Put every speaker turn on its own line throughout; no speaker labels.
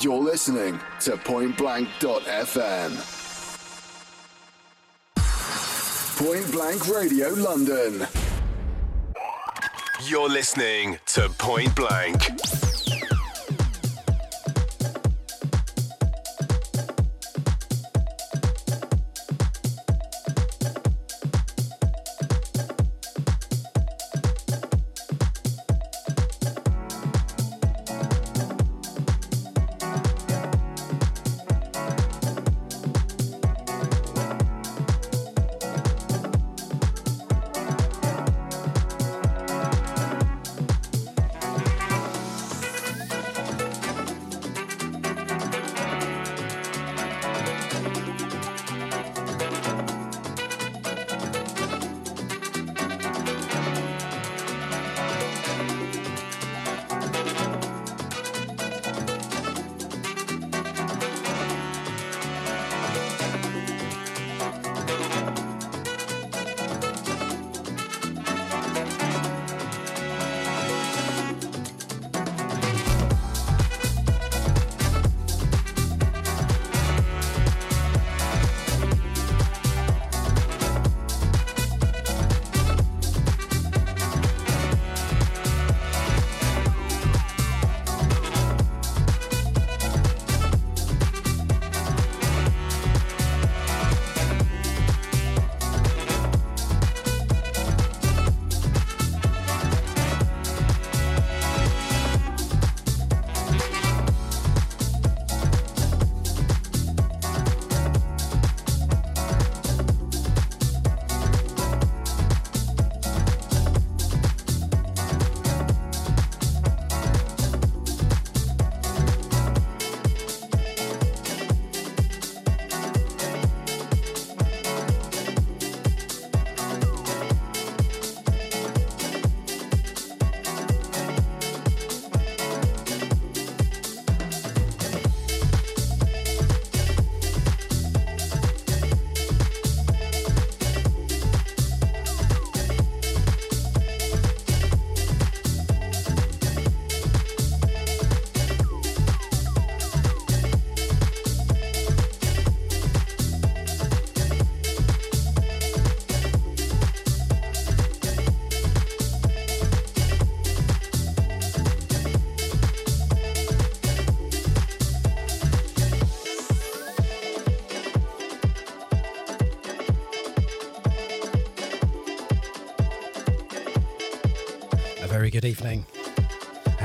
You're listening to pointblank.fm. Point Blank Radio London.
You're listening to Point Blank.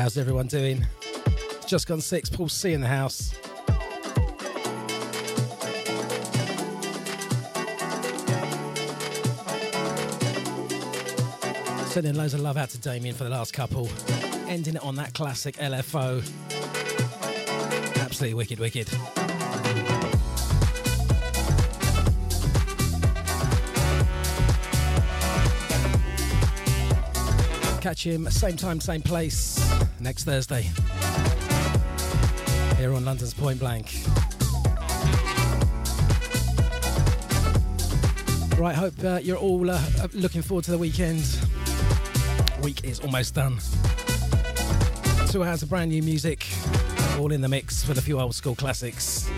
How's everyone doing? just gone six, Paul C in the house. Sending loads of love out to Damien for the last couple. Ending it on that classic LFO. Absolutely wicked, wicked. Catch him same time, same place next Thursday here on London's Point Blank. Right, hope uh, you're all uh, looking forward to the weekend. Week is almost done. Two hours of brand new music, all in the mix with a few old school classics.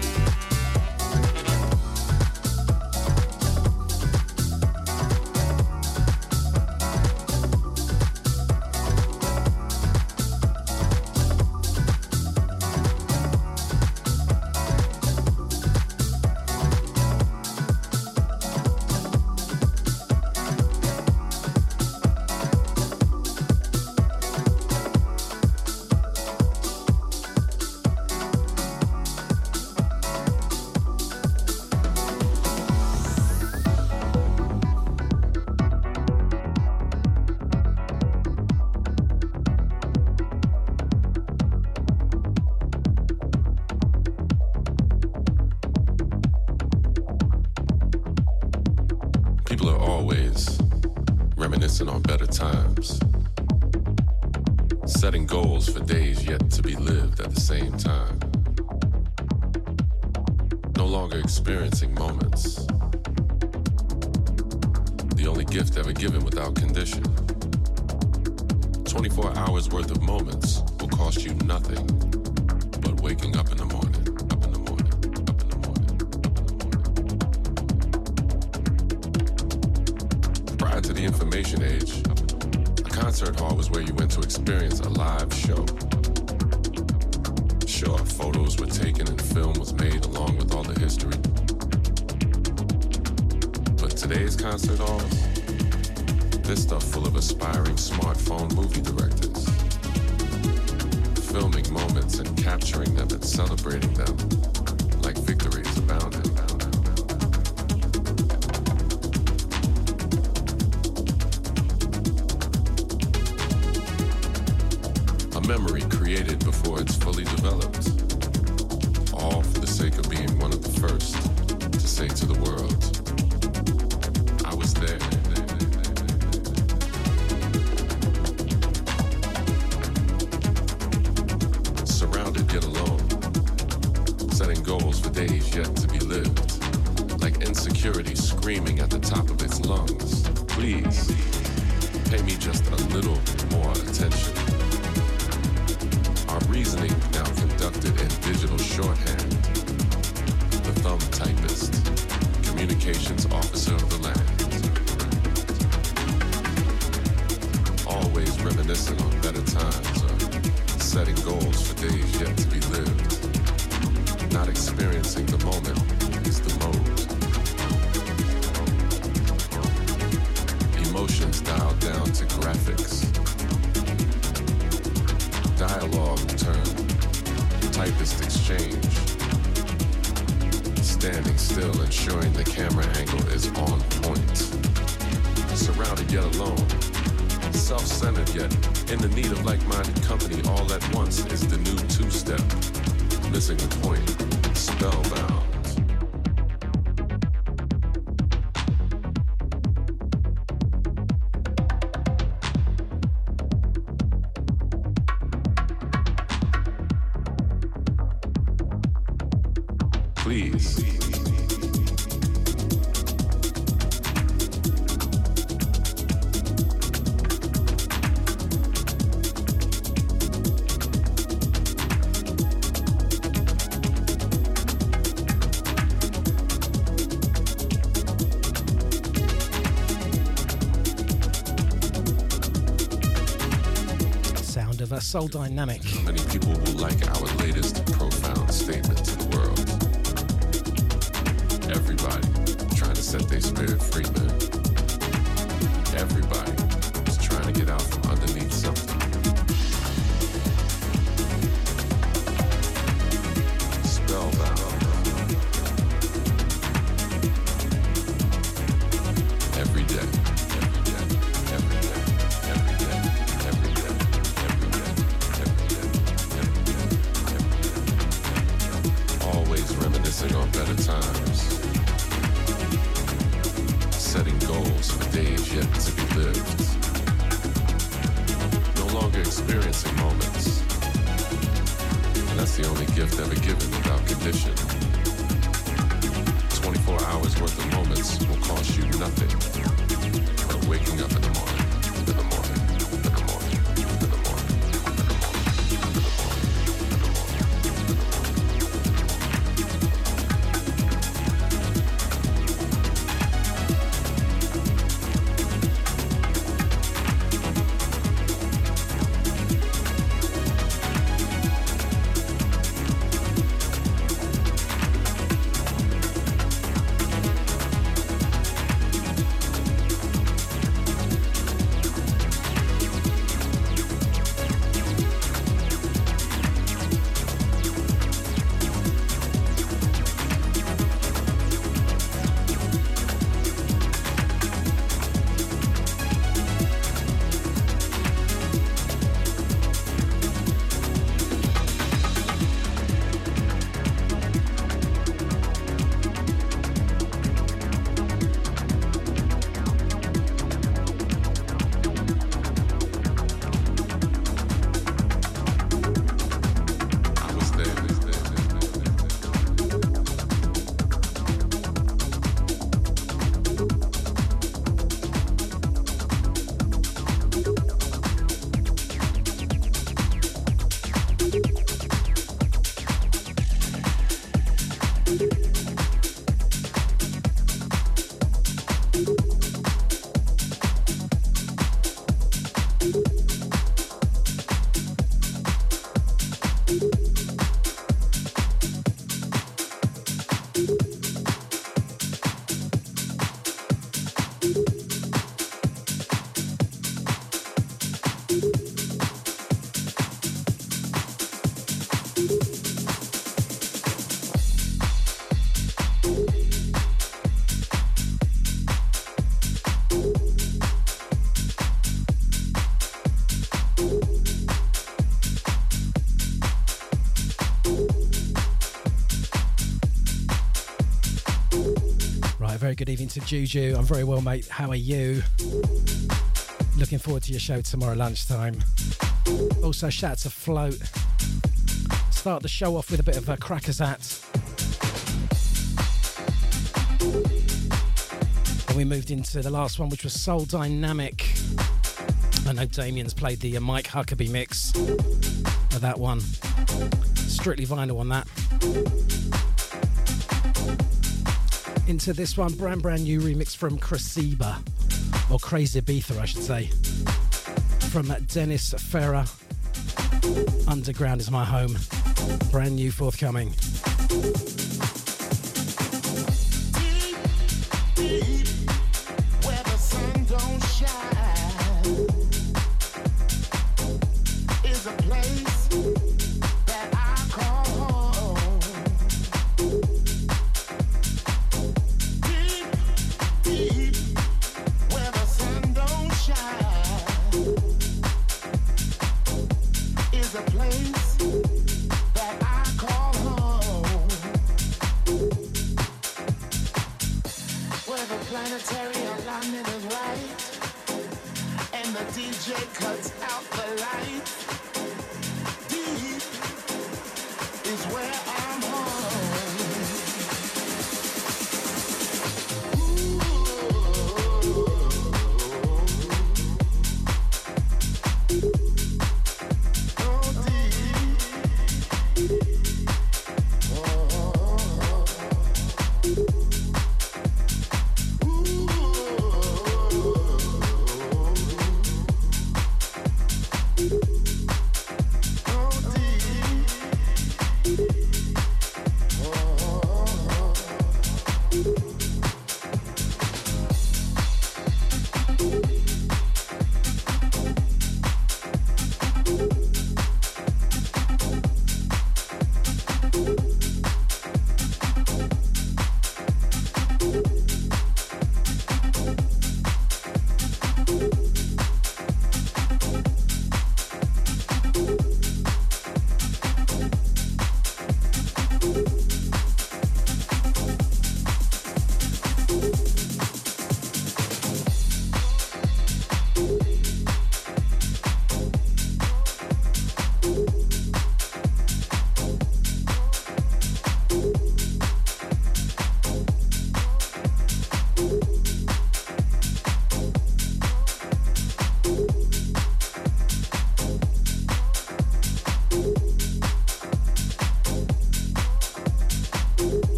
Souldynamic.
Many people will like our latest profound statement to the world. Everybody trying to set their spirit free, man. Everybody.
Evening to Juju. I'm very well, mate. How are you? Looking forward to your show tomorrow lunchtime. Also, shout out to Float. Start the show off with a bit of a Crackazat. And we moved into the last one, which was Souldynamic. I know Damien's played the uh, Mike Huckaby mix of that one. Strictly vinyl on that. Into this one, brand brand new remix from Crasiba, or Crazibiza, I should say, from Dennis Ferrer. Underground is my home. Brand new forthcoming.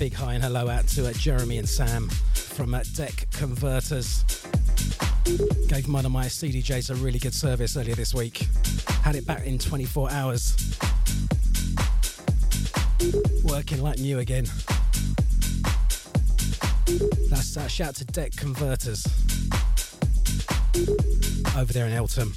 Big hi and hello out to uh, Jeremy and Sam from uh, Deck Converters. Gave one of my CDJs a really good service earlier this week. Had it back in 24 hours. Working like new again. That's uh, shout to Deck Converters over there in Eltham.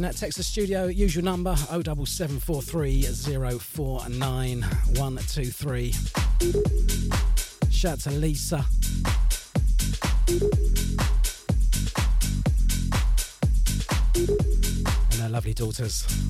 Can text the studio, usual number 07743 049 123. Shout out to Lisa. And her lovely daughters.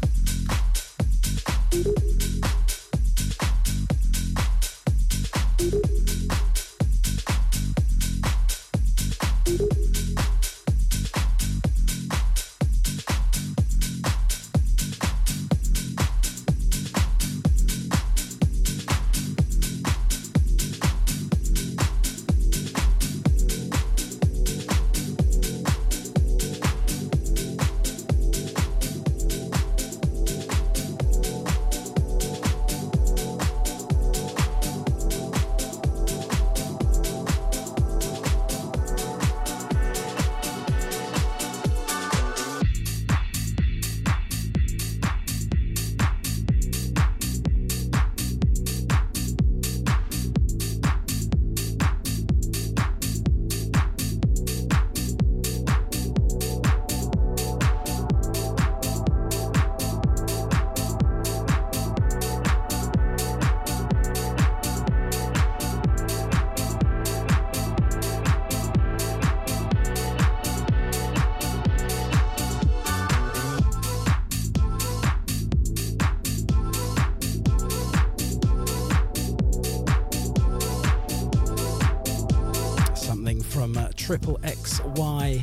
Triple XY.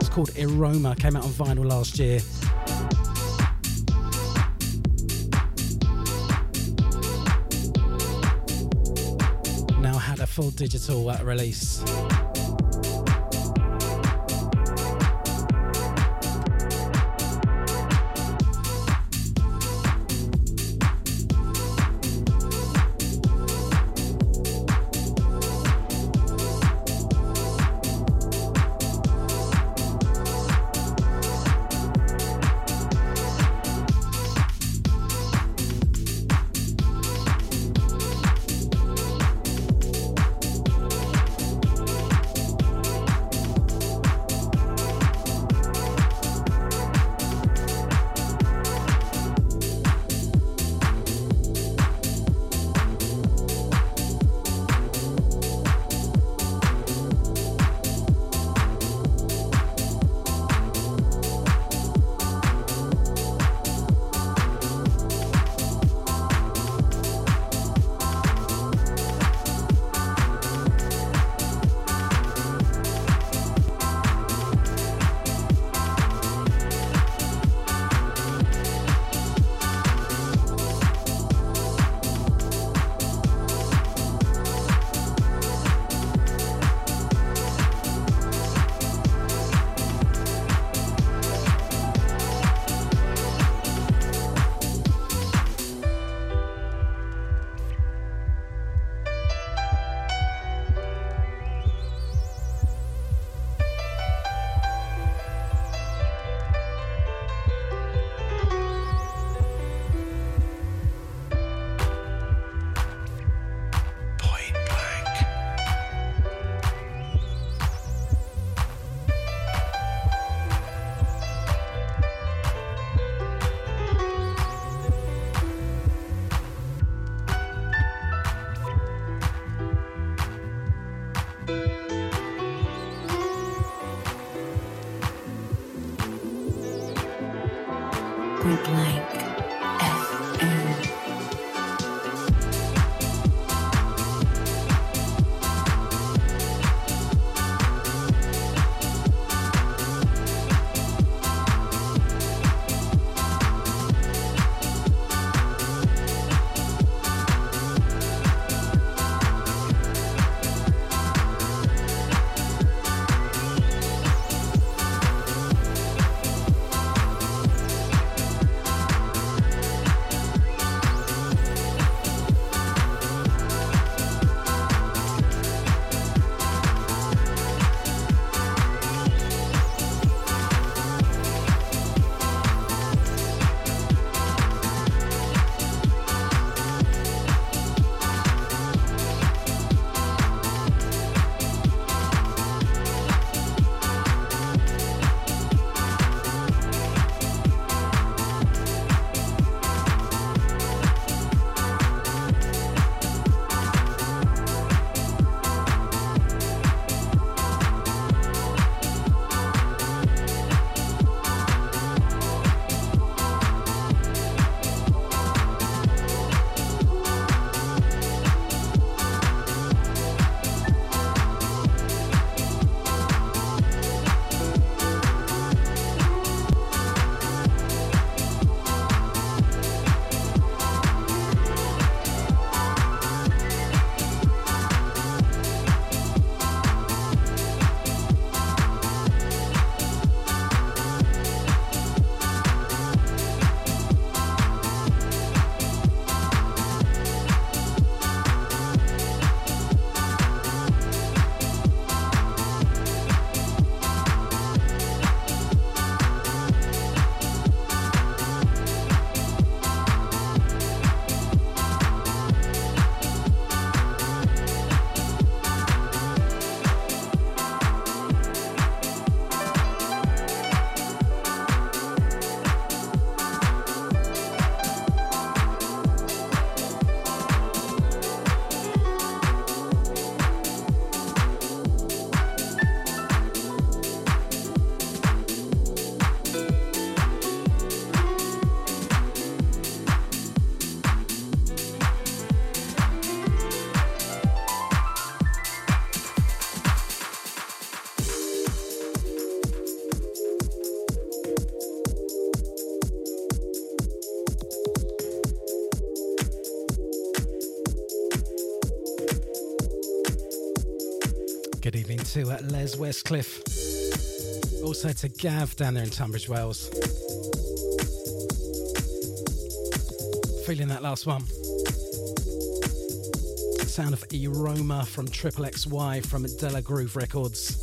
It's called Eroma, came out on vinyl last year. Now had a full digital at release.
to at Les Westcliff. Also to Gav down there in Tunbridge Wells. Feeling that last one. Sound of Eroma from Triple XY from De La Groove Records.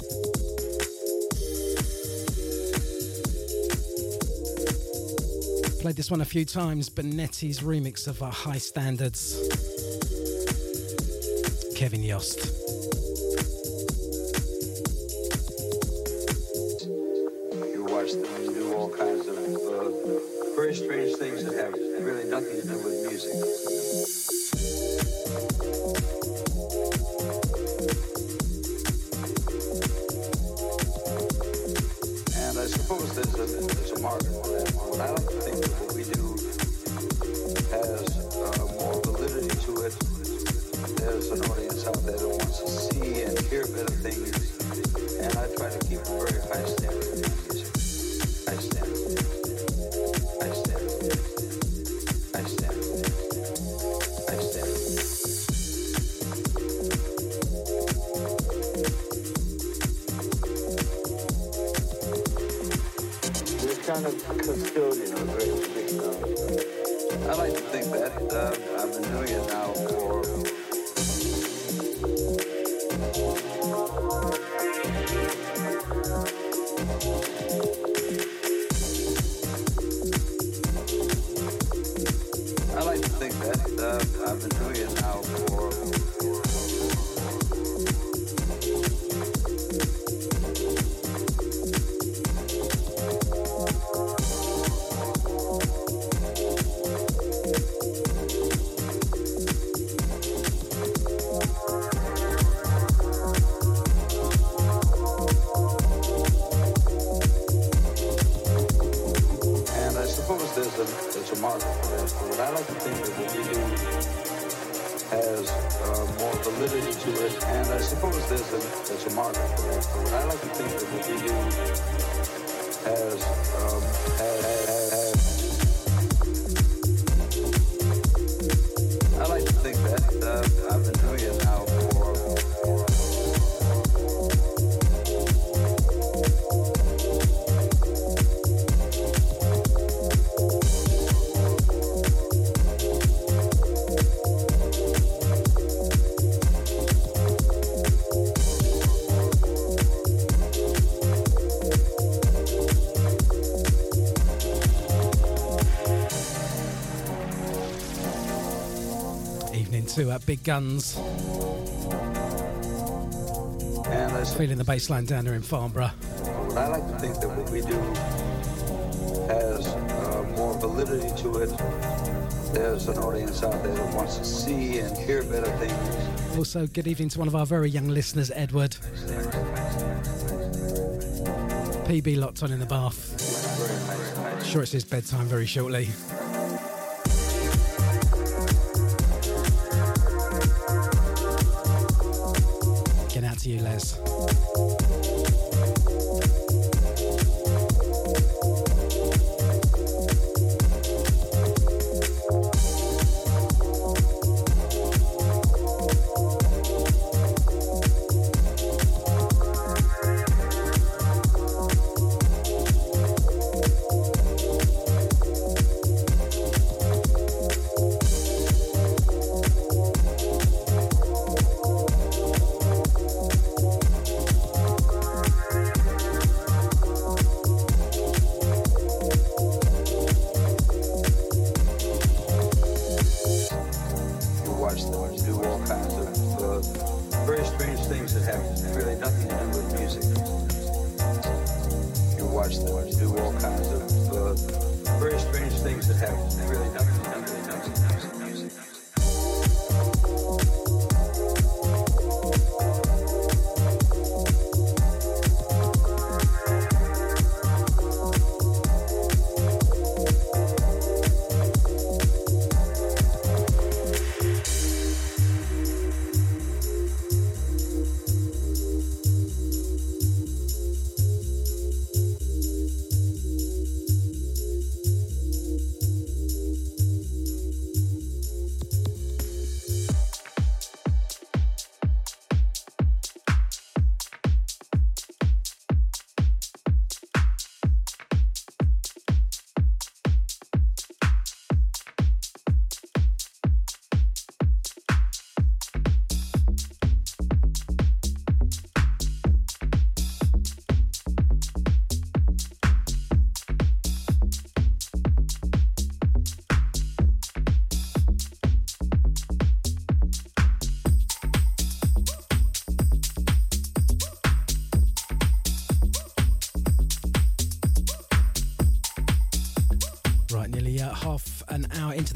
Played this one a few times, Bonetti's remix of our high standards. Kevin Yost.
two at Big
Guns.
And I
feeling the baseline down there in Farnborough.
I like to think that what we do has uh, more validity to it. There's an audience out there that wants to see and hear better things.
Also, good evening to one of our very young listeners, Edward. PB locked on in the bath. Sure, it's his bedtime very shortly.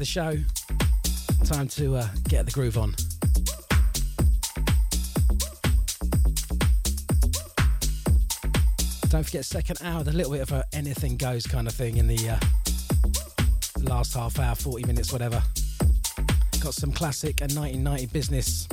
The show. Time to uh, get the groove on. Don't forget, second hour, the little bit of a anything goes kind of thing in the uh, last half hour, 40 minutes, whatever. Got some classic and 1990 business.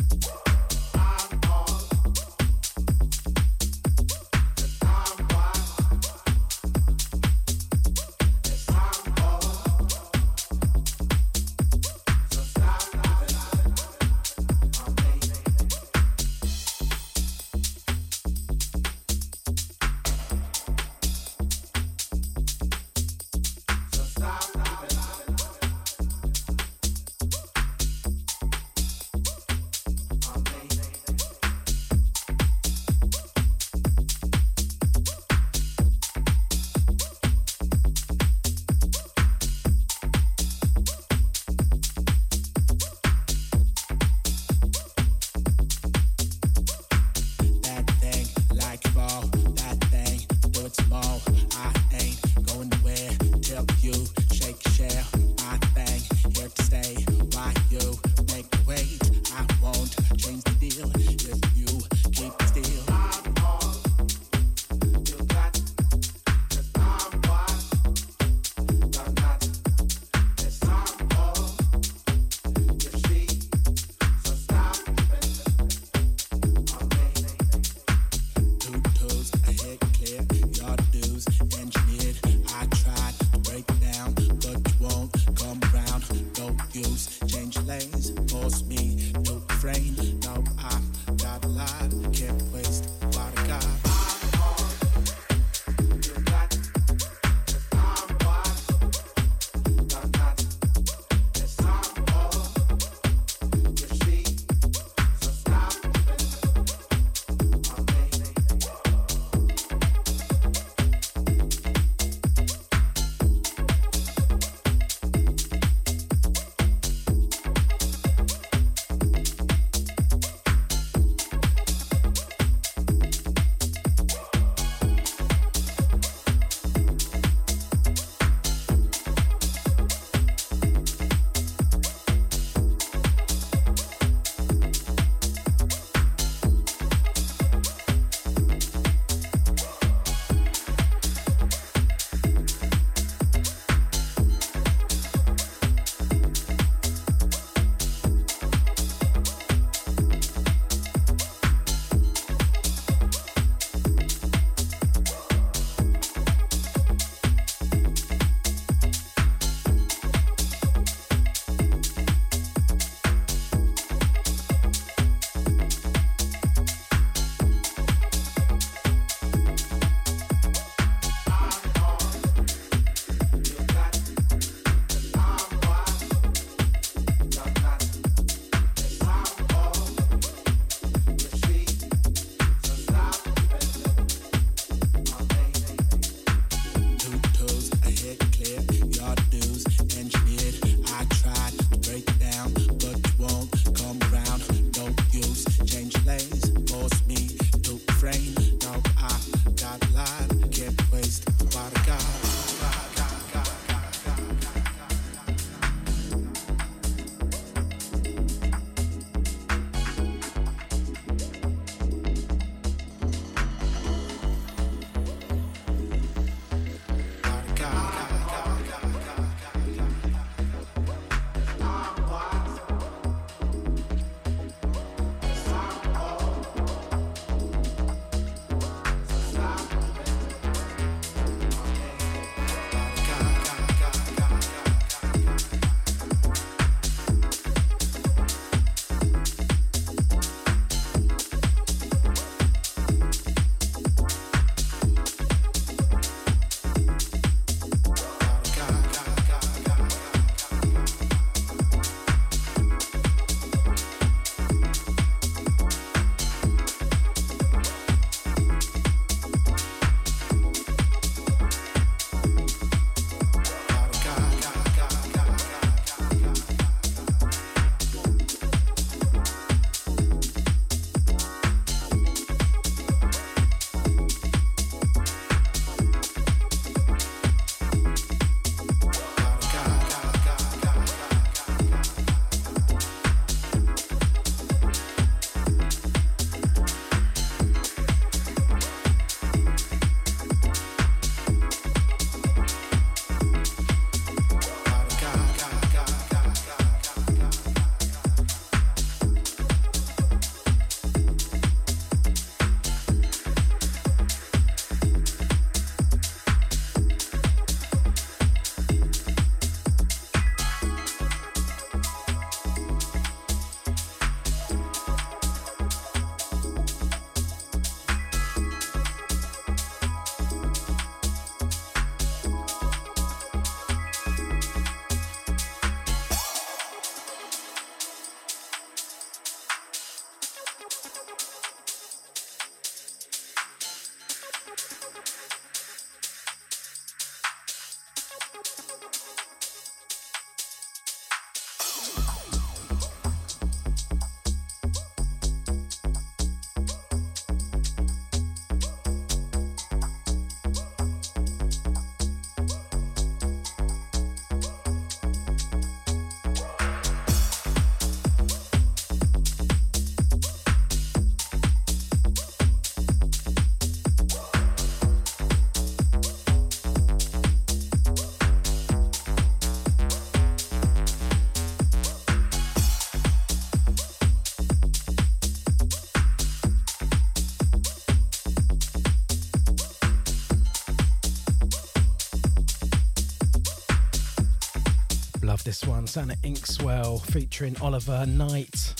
Santa Inkswel featuring Oliver Night.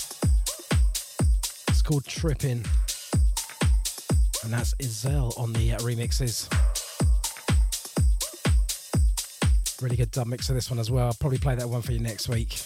It's called Tripping. And that's Ezel on the uh, remixes. Really good dub mix of this one as well. I'll probably play that one for you next week.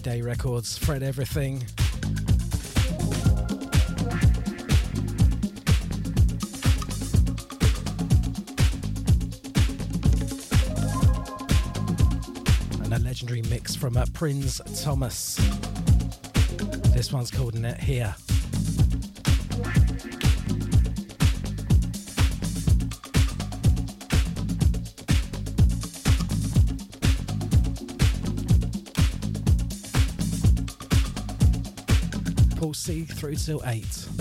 Lazy Day Records, Fred Everything. And a legendary mix from uh, Prins Thomas. This one's called Net Here. C through till 8.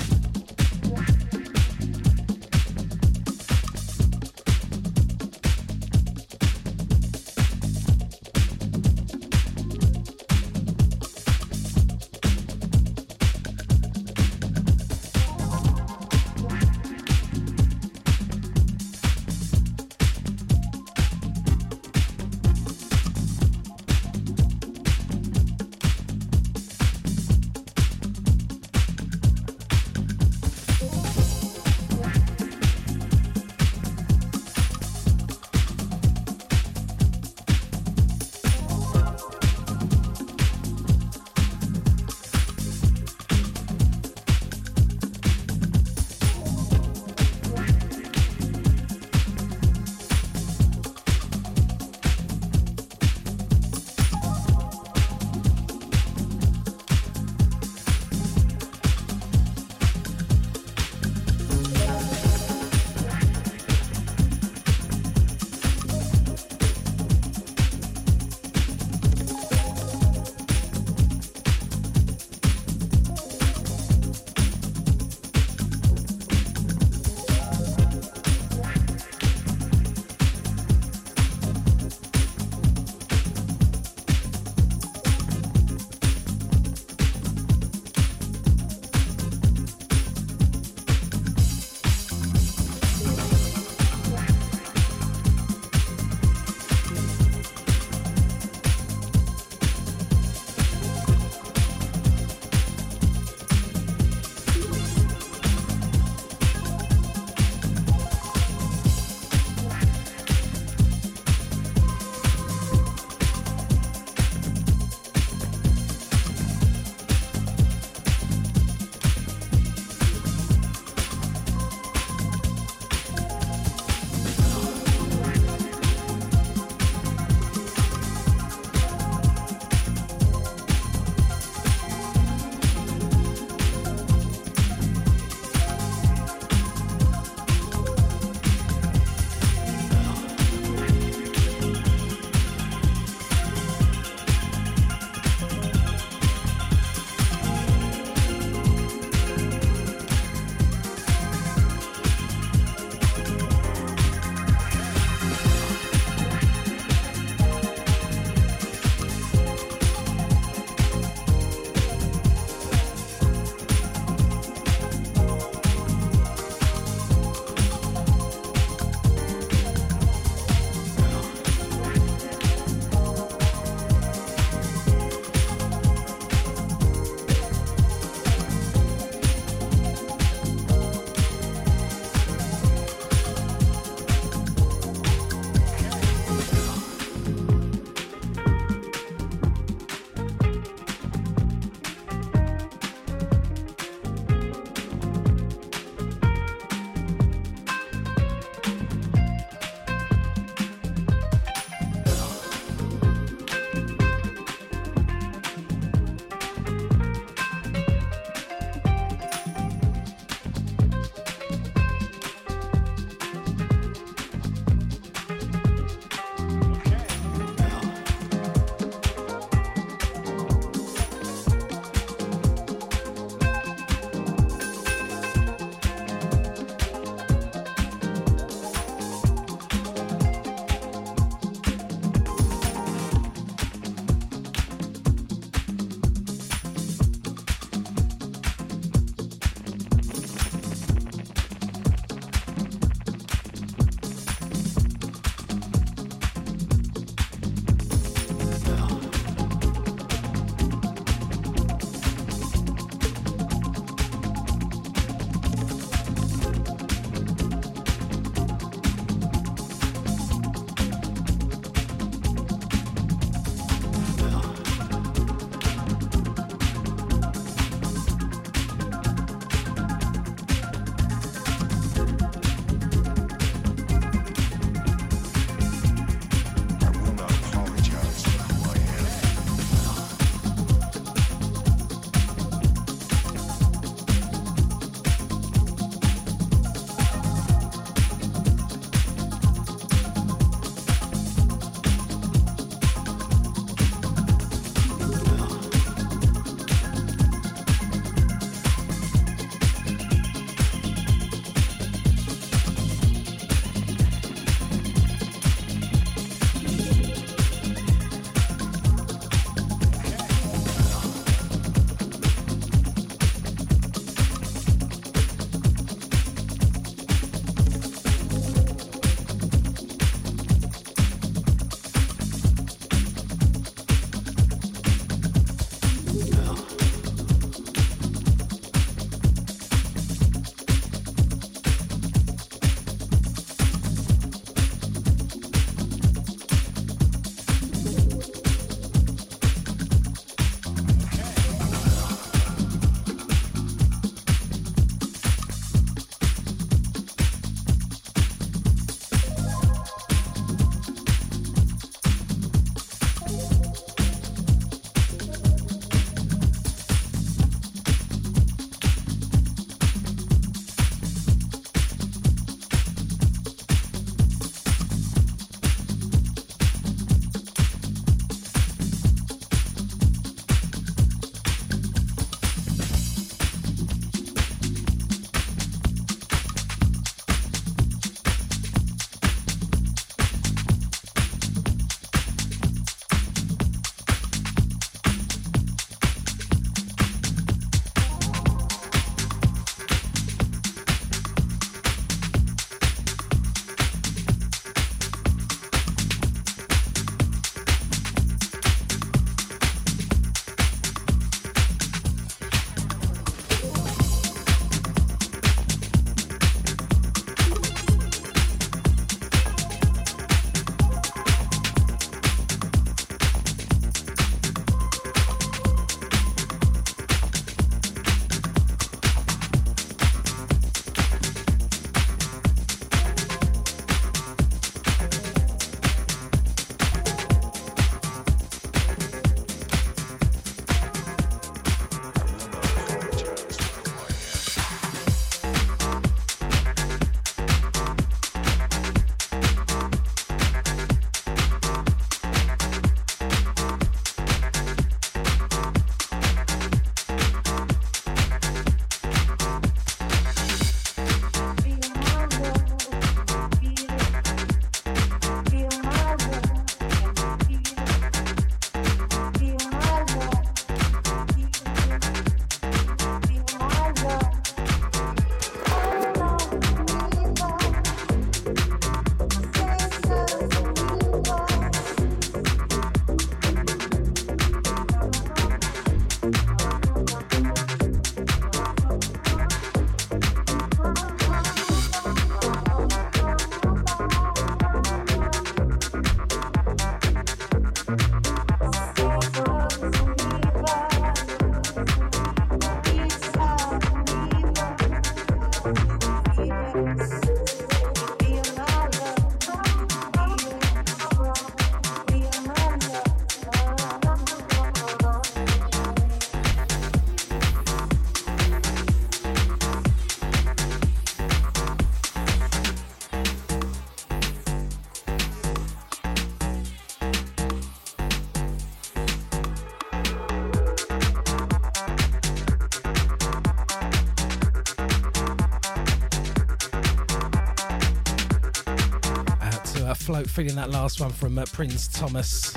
Float, feeling that last one from uh, Prins Thomas.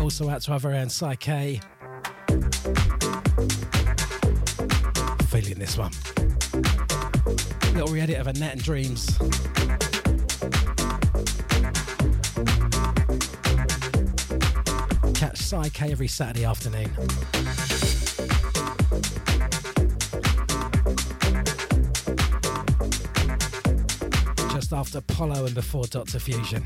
Also out to our very own Psyche. Feeling this one. Little re-edit of Anette and Dreams. Catch Psyche every Saturday afternoon. Just after Apollo and before Dr. Fusion.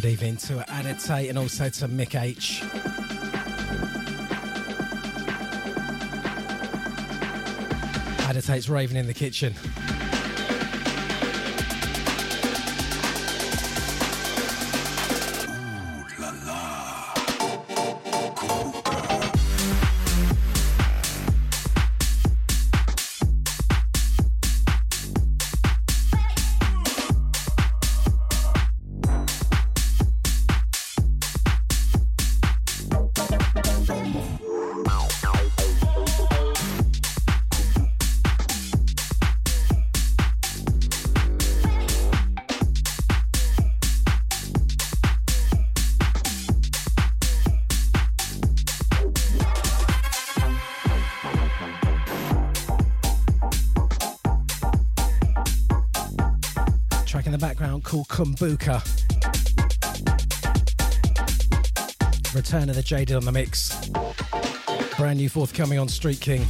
Good evening to Aditate and also to Mick H. Aditate's raving in the kitchen. Cumbuca. Return of the Jaded on the mix. Brand new forthcoming on Street King.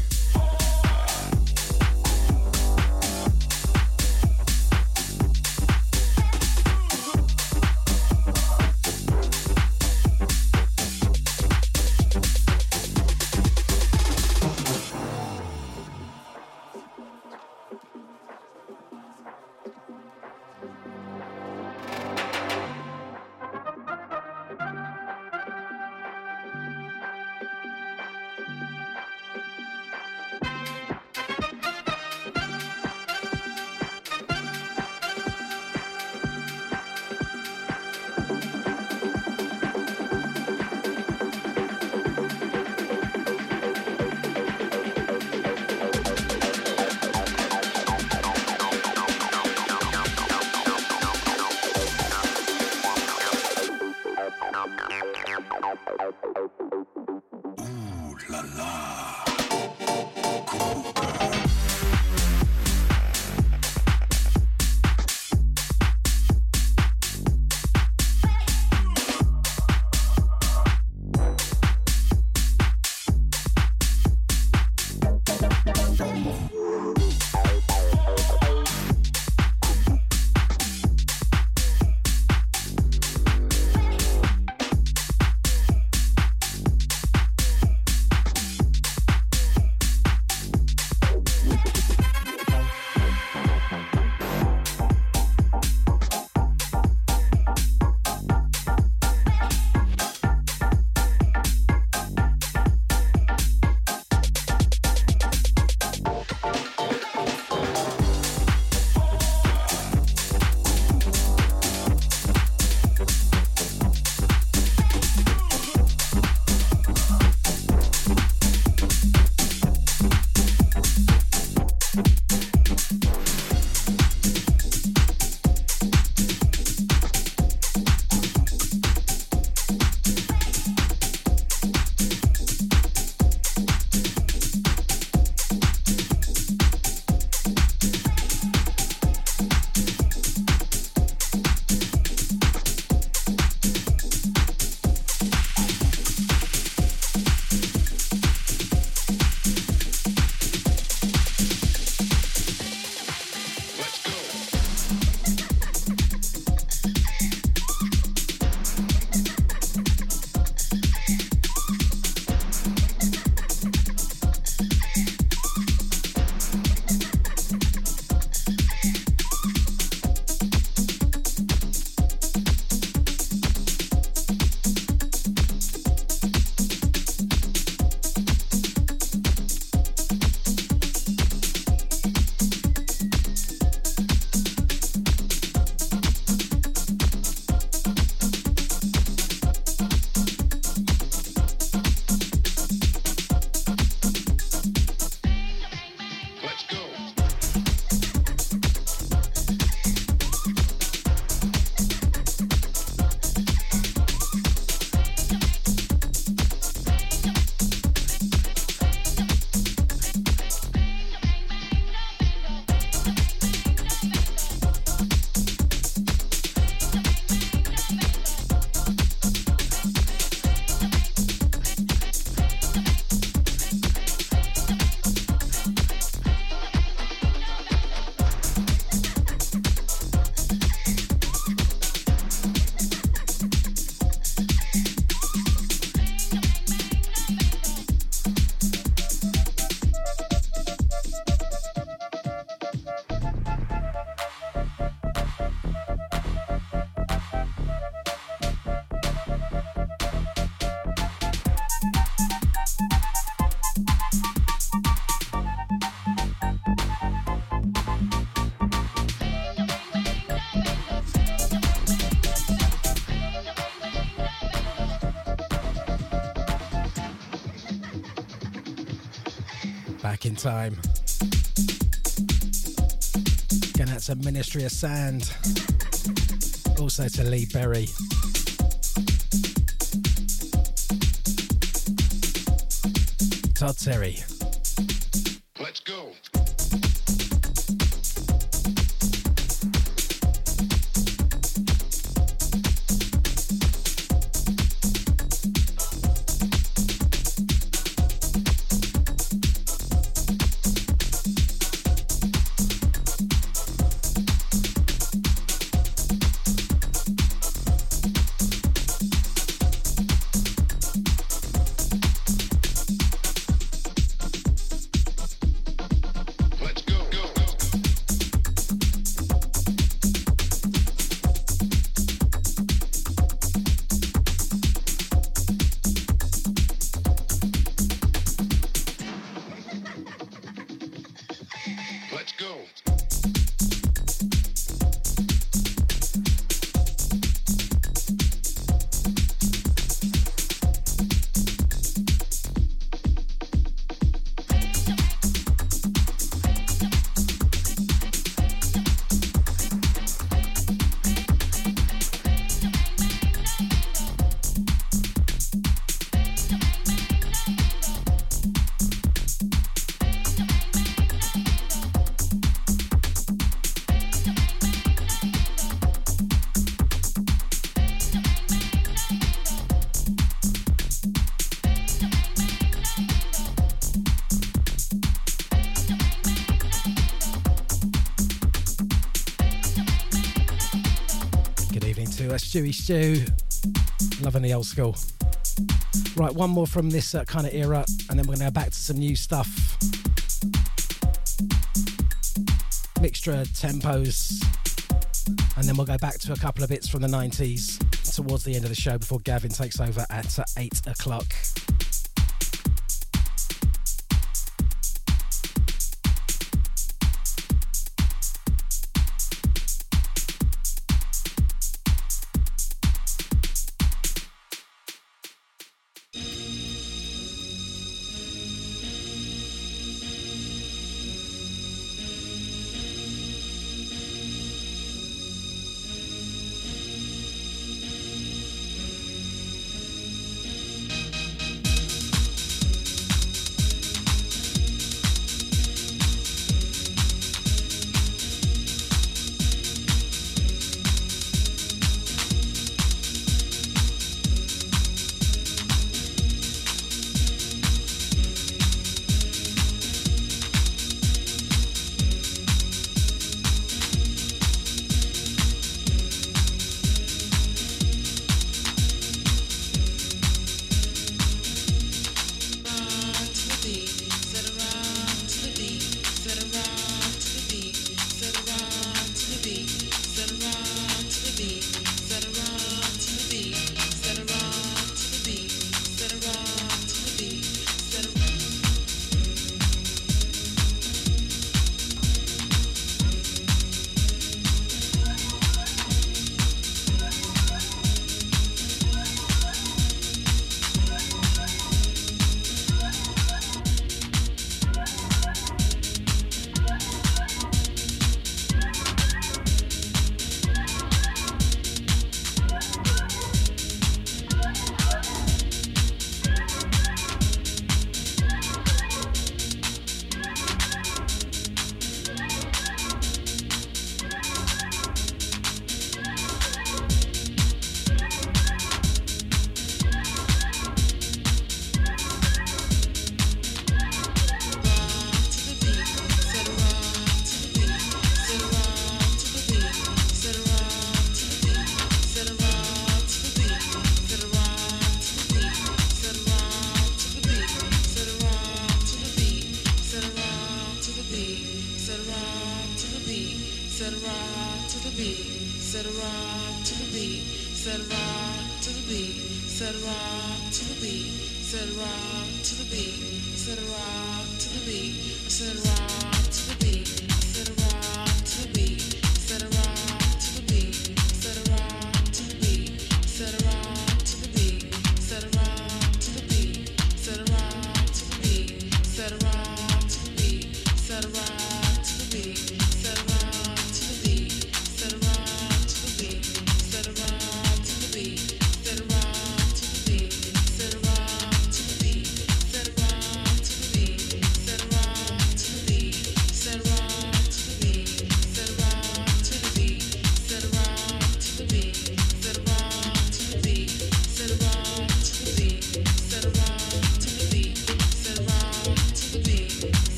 Time. Going out to Ministry of Sand, Also to Lee Berry. Todd Terry.
Uh, Stewie Stew. Loving the old school. Right, one more from this uh, kind of era, and then we're going to go back to some new stuff. Mixture tempos, and then we'll go back to a couple of bits from the 90s towards the end of the show before Gavin takes over at uh, 8 o'clock.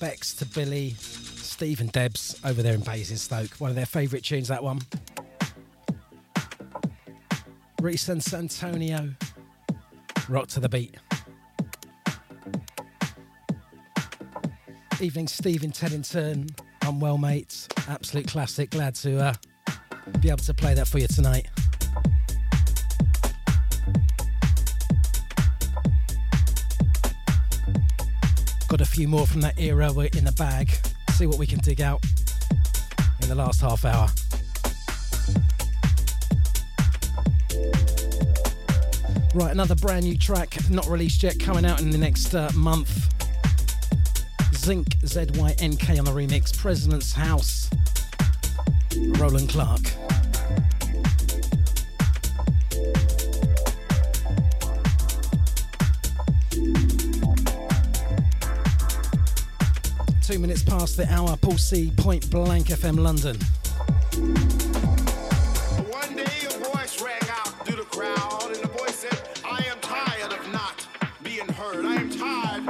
Bex, to Billy, Steve, and Debs over there in Basingstoke. One of their favourite tunes, that one. Reese and Santonio, Rock to the Beat. Evening, Stephen Teddington. I'm well, mate. Absolute classic. Glad to uh, be able to play that for you tonight.
Few more from that era. We're in the bag. See what we can dig out in the last half hour. Right, another brand new track, not released yet, coming out in the next uh, month. Zinc ZYNK on the remix, President's House, Roland Clark. Two minutes past the hour, Paul C, Point Blank FM London.
One day a voice rang out through the crowd, and the voice said, I am tired of not being heard. I am tired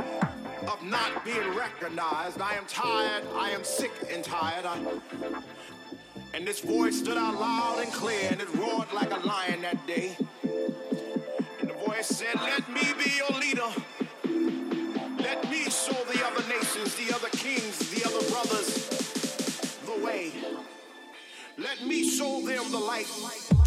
of not being recognized. I am tired. I am sick and tired. I... And this voice stood out loud and clear, and it roared like a lion that day. And the voice said, Let me be your leader. Let me show me show them the light.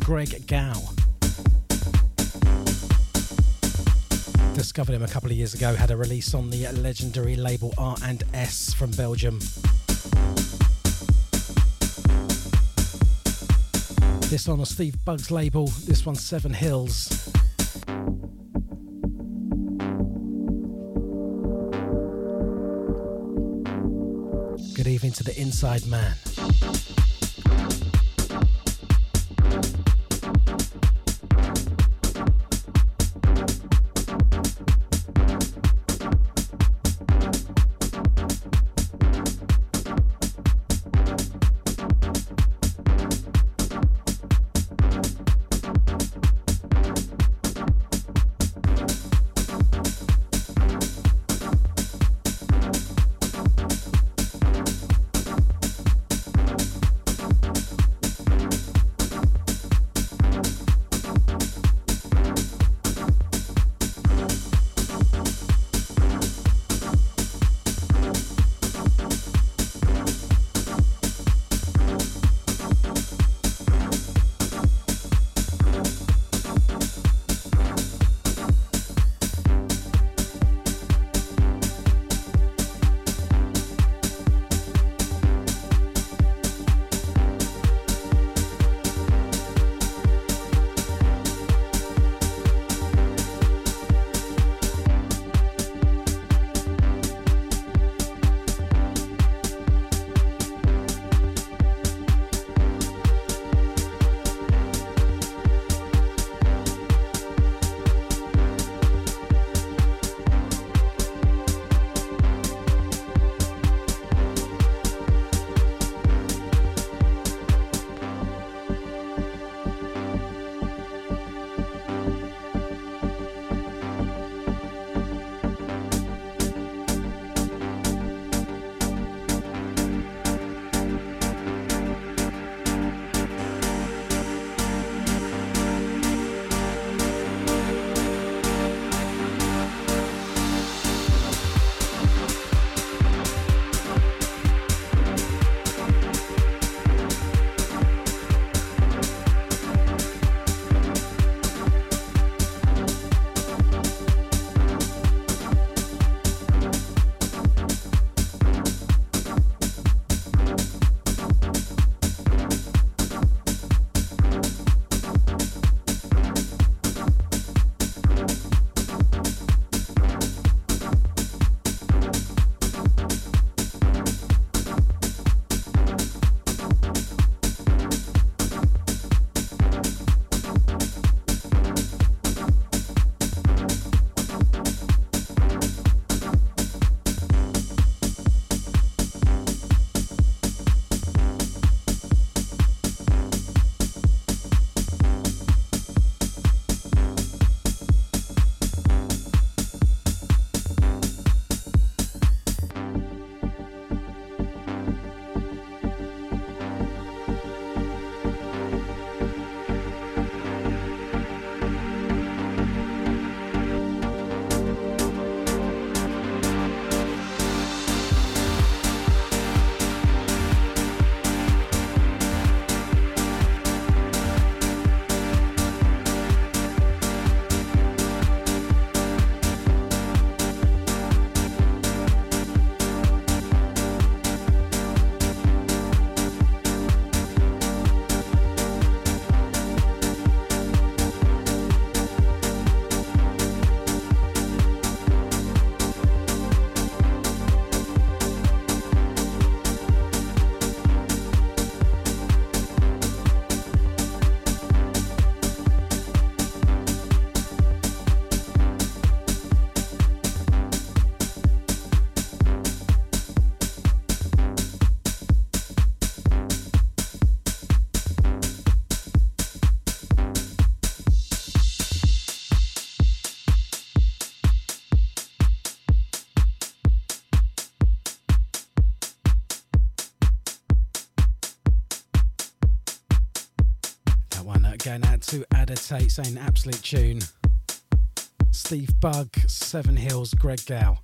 Greg Gow. Discovered him a couple of years ago, had a release on the legendary label R&S from Belgium. This on a Steve Bug's label, this one's Seven Hills. Good evening to the Inside Man. Going out to Ada saying absolute tune. Steve Bug, Seven Hills, Greg Gow.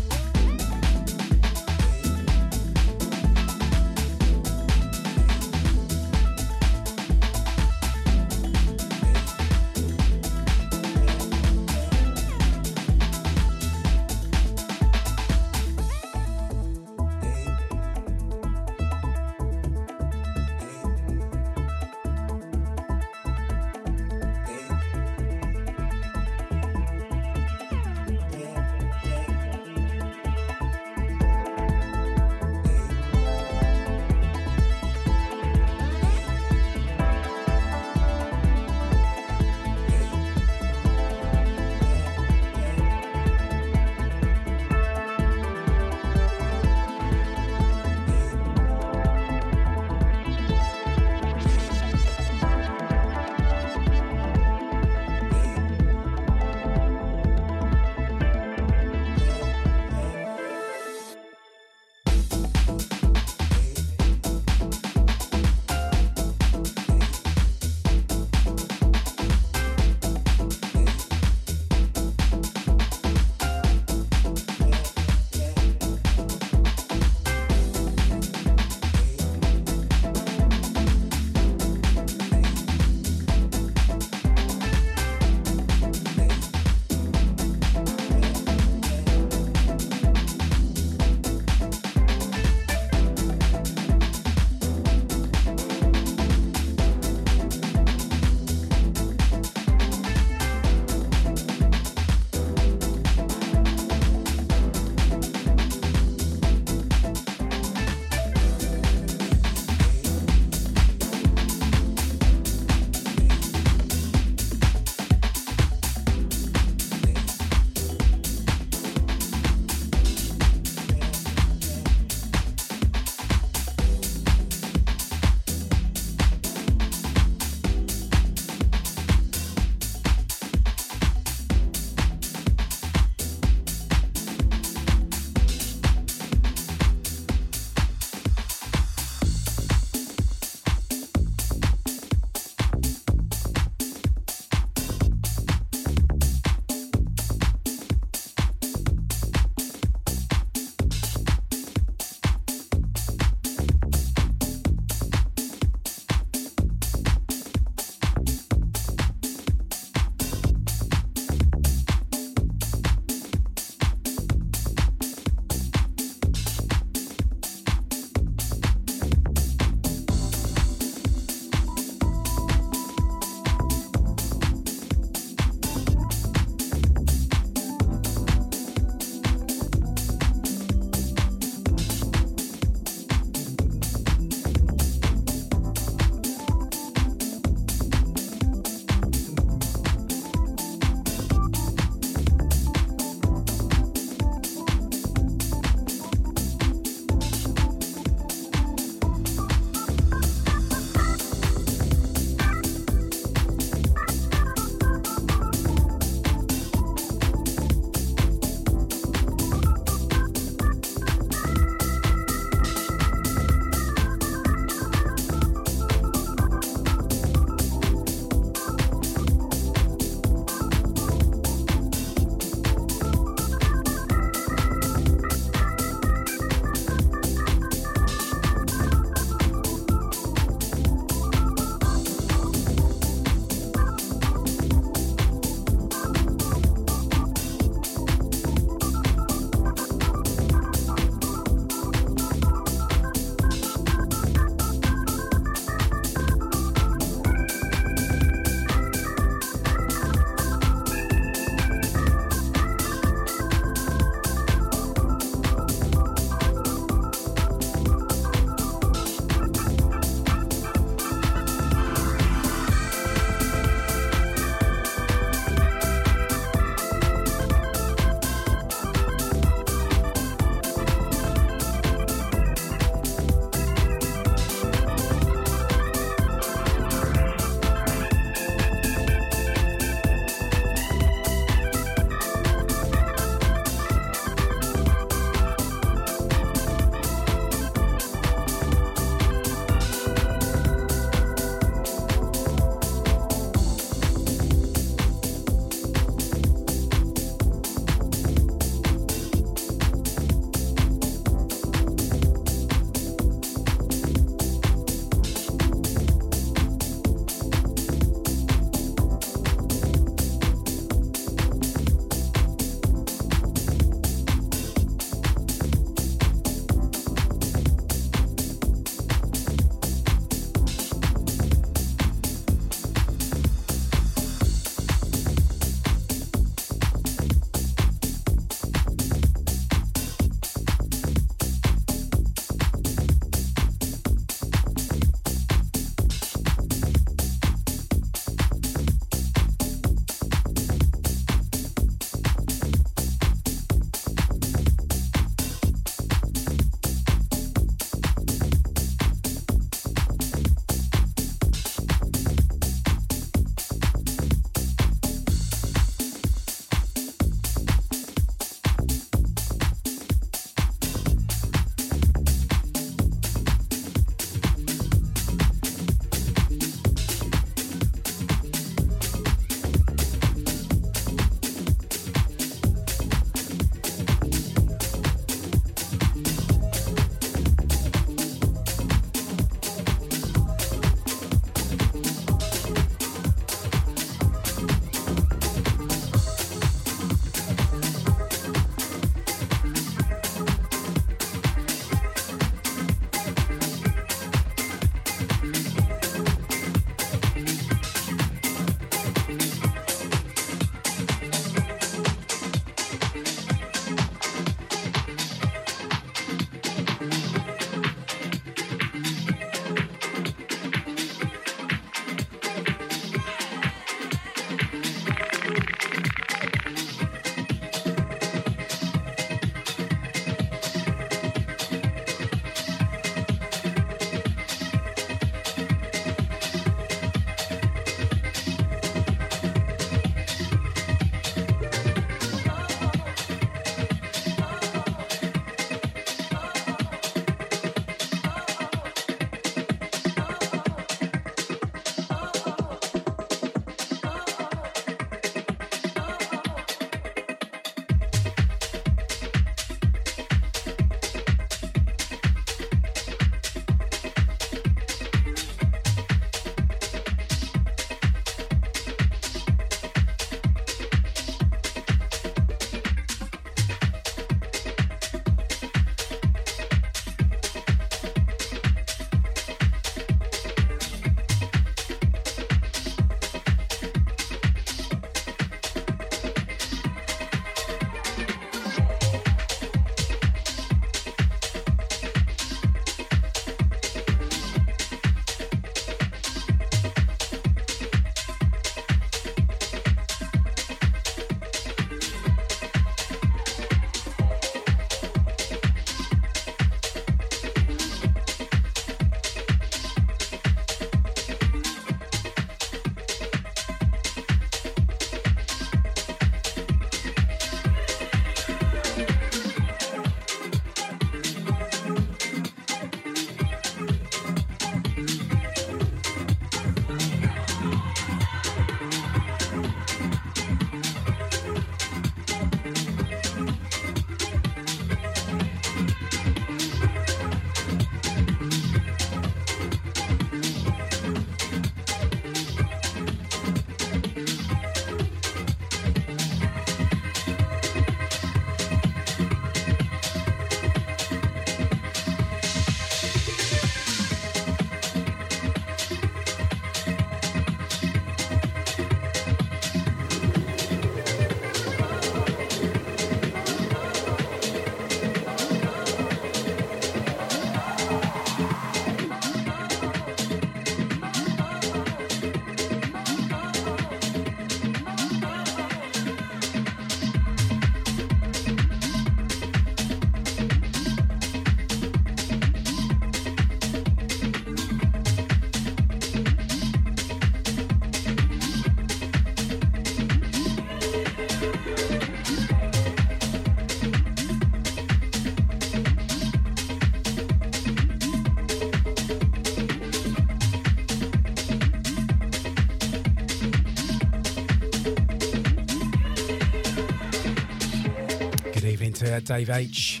Uh, Dave H.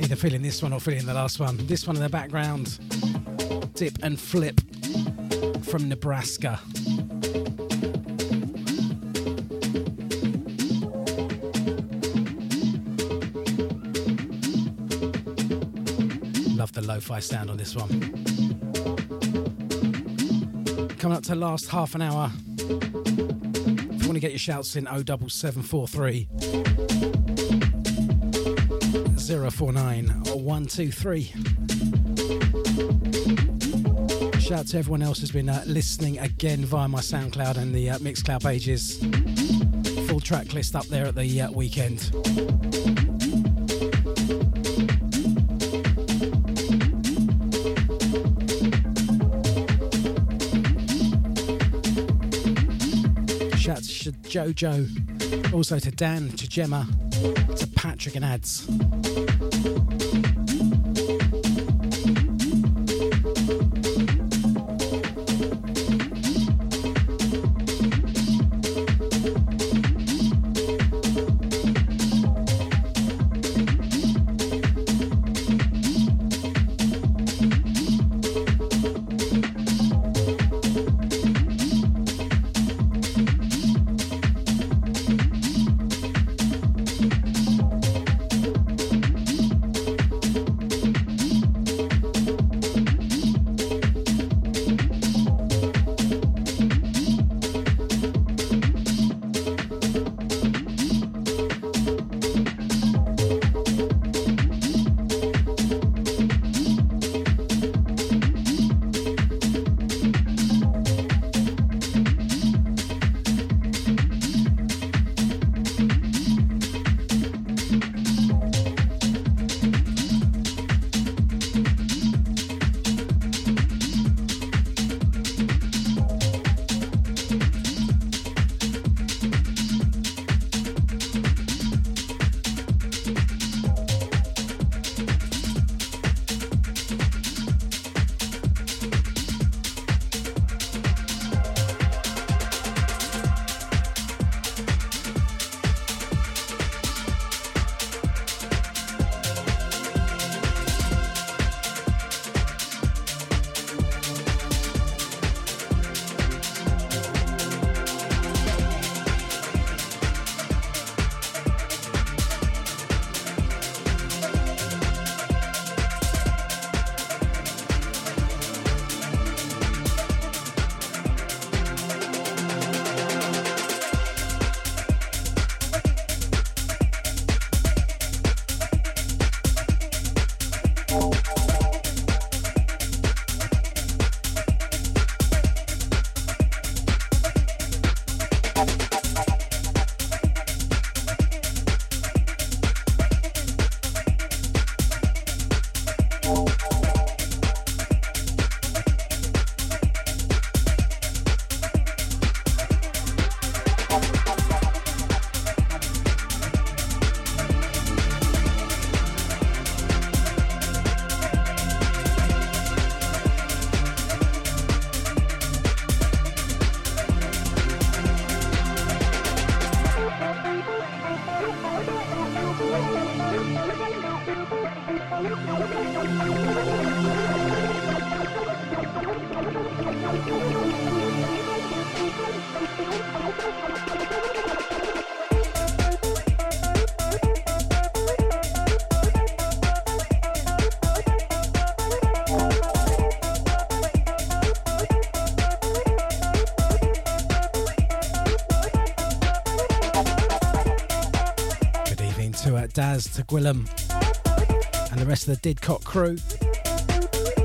Either feeling this one or feeling the last one. This one in the background, Dip and Flip from Nebraska. Love the lo fi sound on this one. Coming up to last half an hour. Want to get your shouts in 07743 049 123. Shout out to everyone else who's been uh, listening again via my SoundCloud and the uh, Mixcloud pages. Full track list up there at the uh, weekend. Jojo, also to Dan, to Gemma, to Patrick and Ads. Daz, to Gwillem, and the rest of the Didcot crew.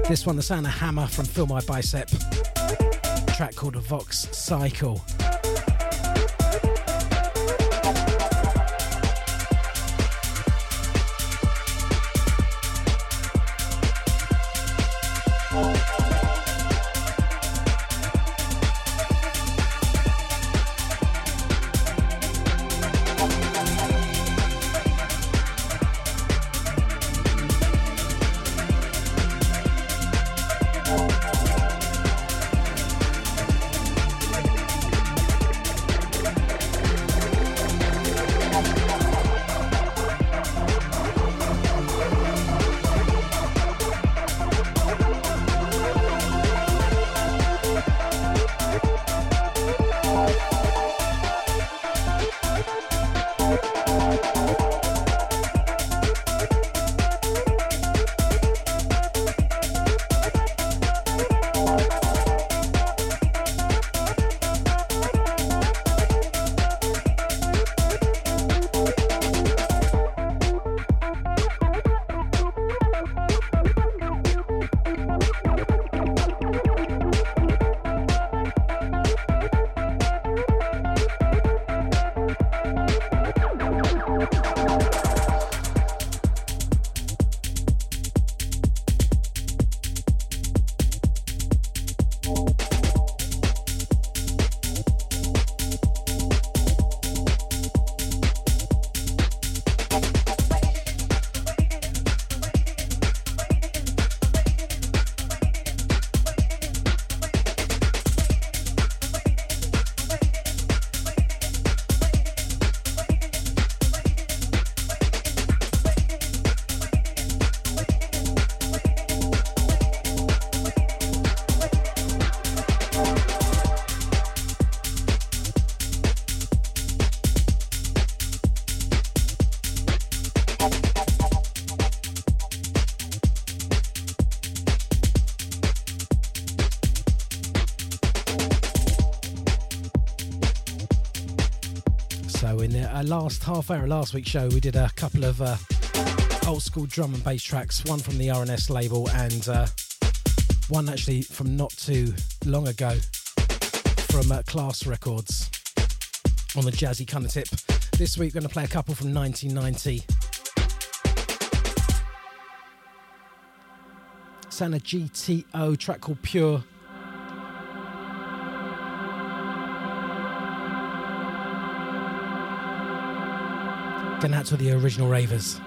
This one, the sound of Hammer from Feel My Bicep, track called Vox Cycle. Last half hour, last week's show, we did a couple of uh, old school drum and bass tracks, one from the RNS label and uh, one actually from not too long ago from uh, Class Records on the jazzy kind of tip. This week, we're going to play a couple from 1990. Sana GTO track called Pure. Going out to the original ravers.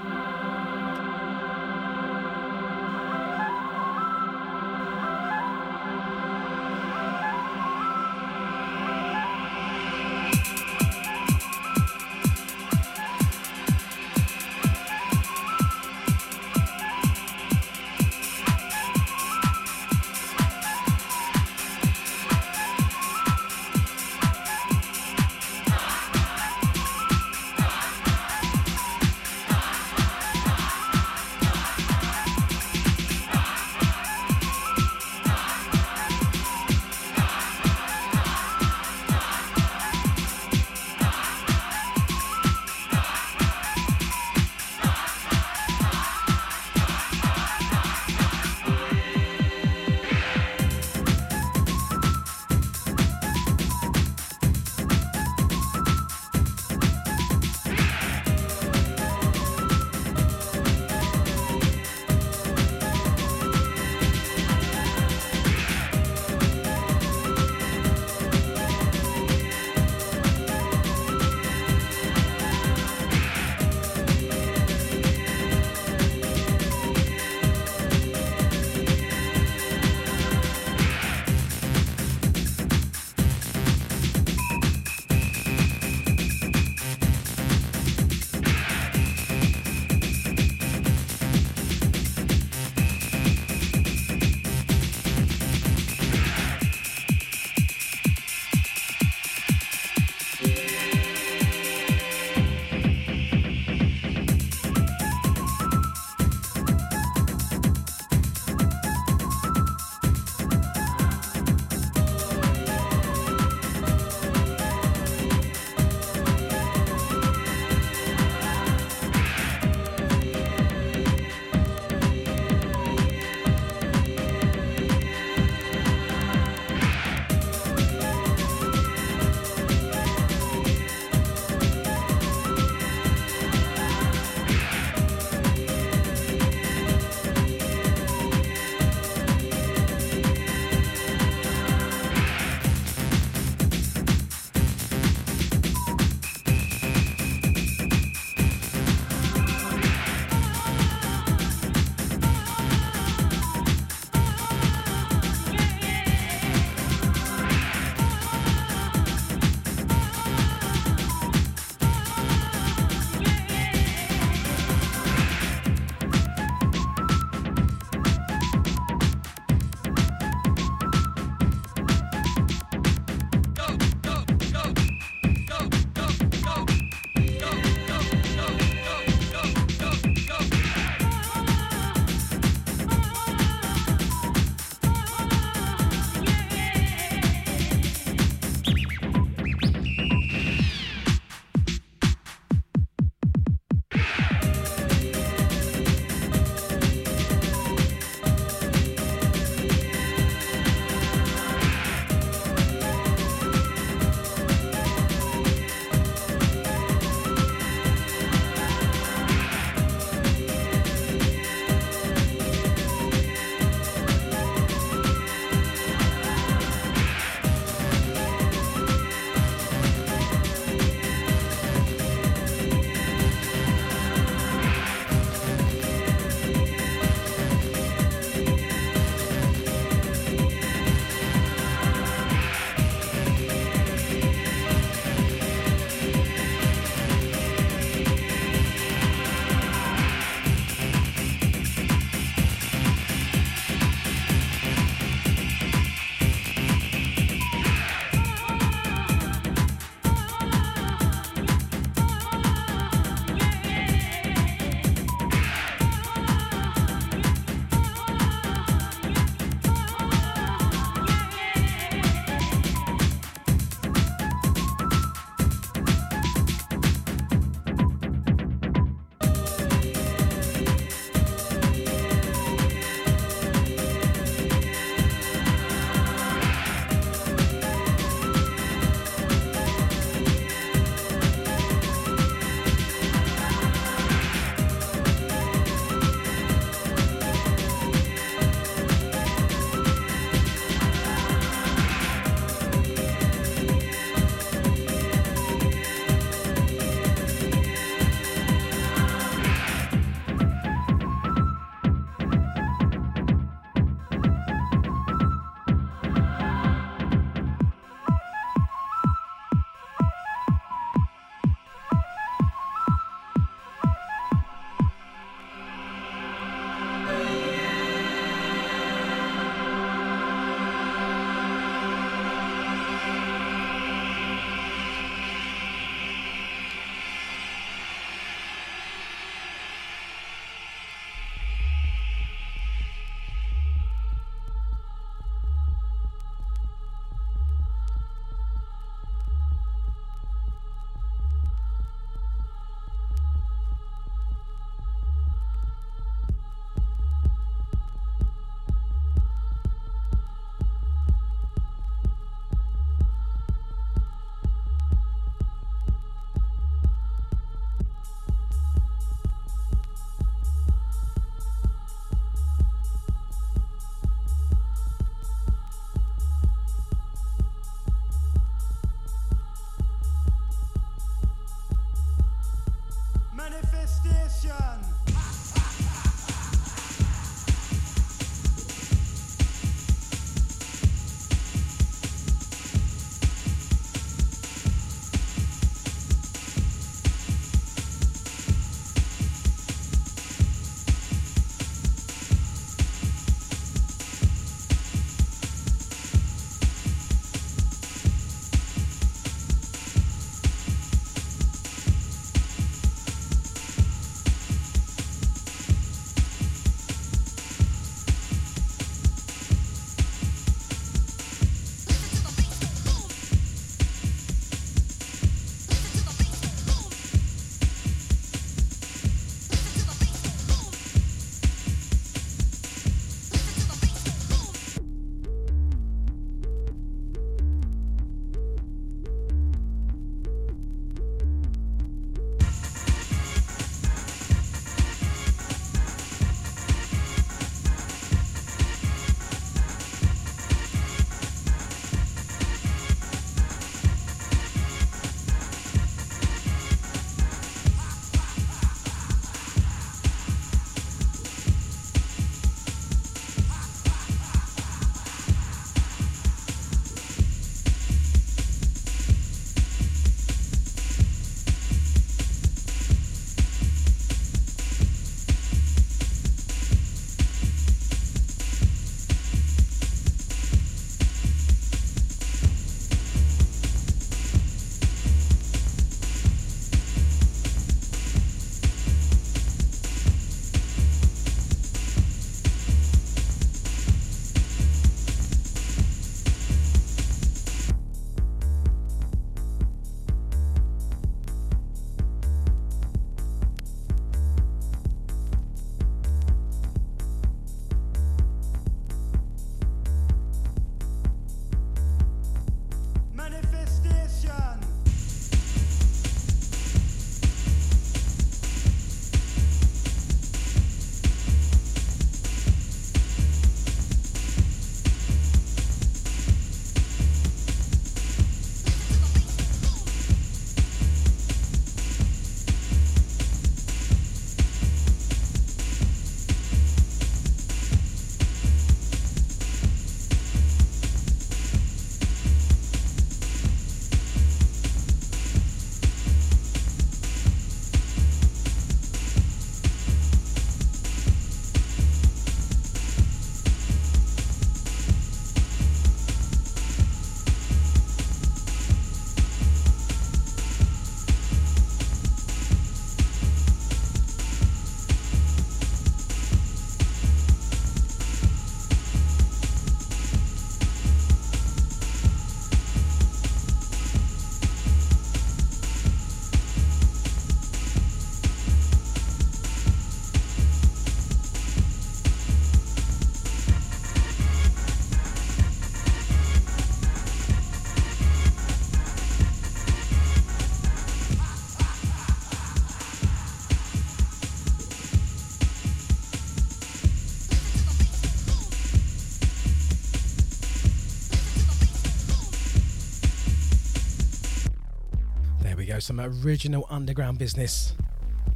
Some original underground business.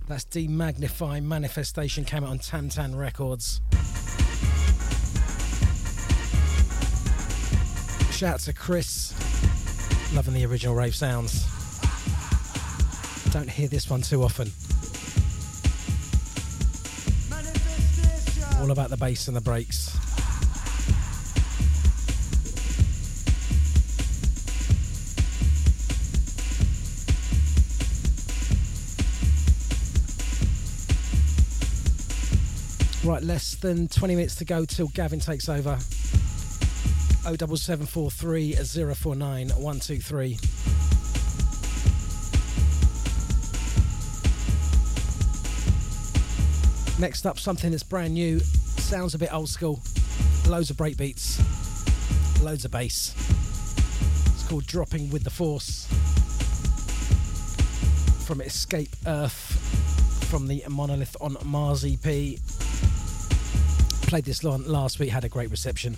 That's Demagnify Manifestation came out on Tantan Records. Shout out to Chris. Loving the original rave sounds. Don't hear this one too often. All about the bass and the breaks. Than 20 minutes to go till Gavin takes over. 07743 049 123. Next up, something that's brand new, sounds a bit old school, loads of breakbeats, loads of bass. It's called Dropping with the Force from Escape Earth from the Monolith on Mars EP. Played this last week, had a great reception.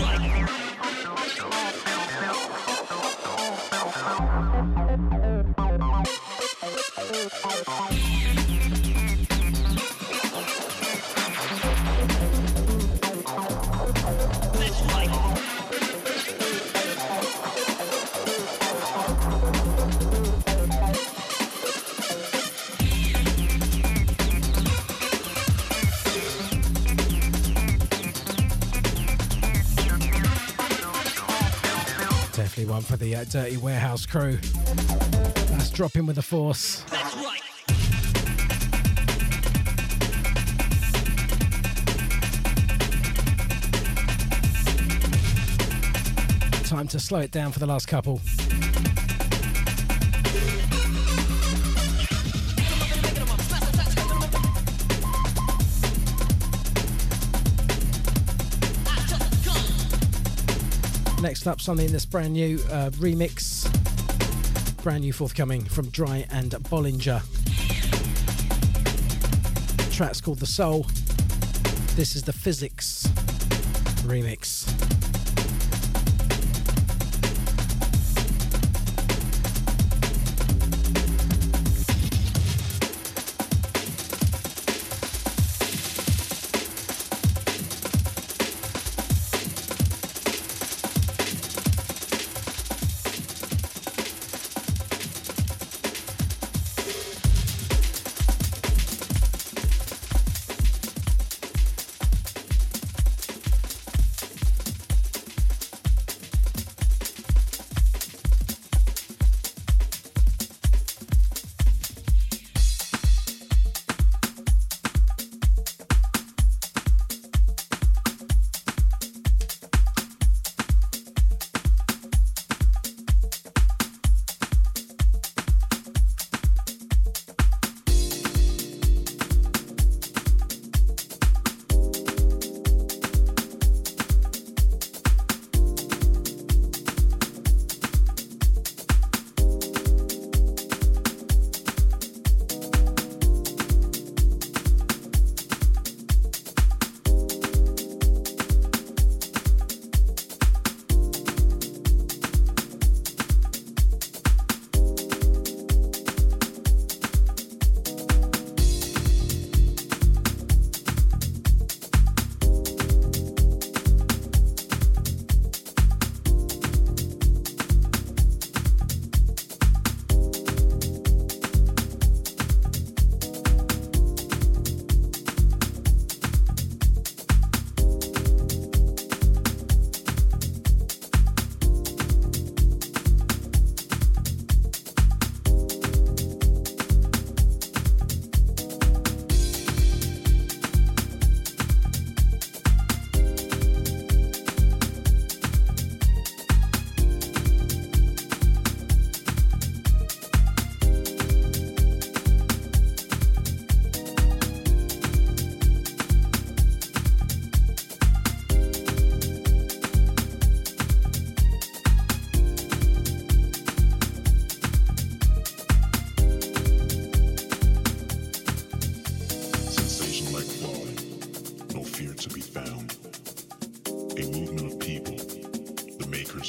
Mike.
The uh, dirty Warehouse crew. That's dropping with the force. Time to slow it down for the last couple. Next up, something that's brand new uh, remix, brand new forthcoming from Dry and Bolinger. The track's called The Soul. This is the Fizzikx remix.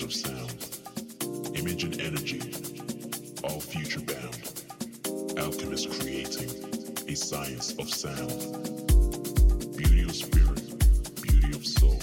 of sound, image and energy, all future bound. Alchemist creating a science of sound, beauty of spirit, beauty of soul.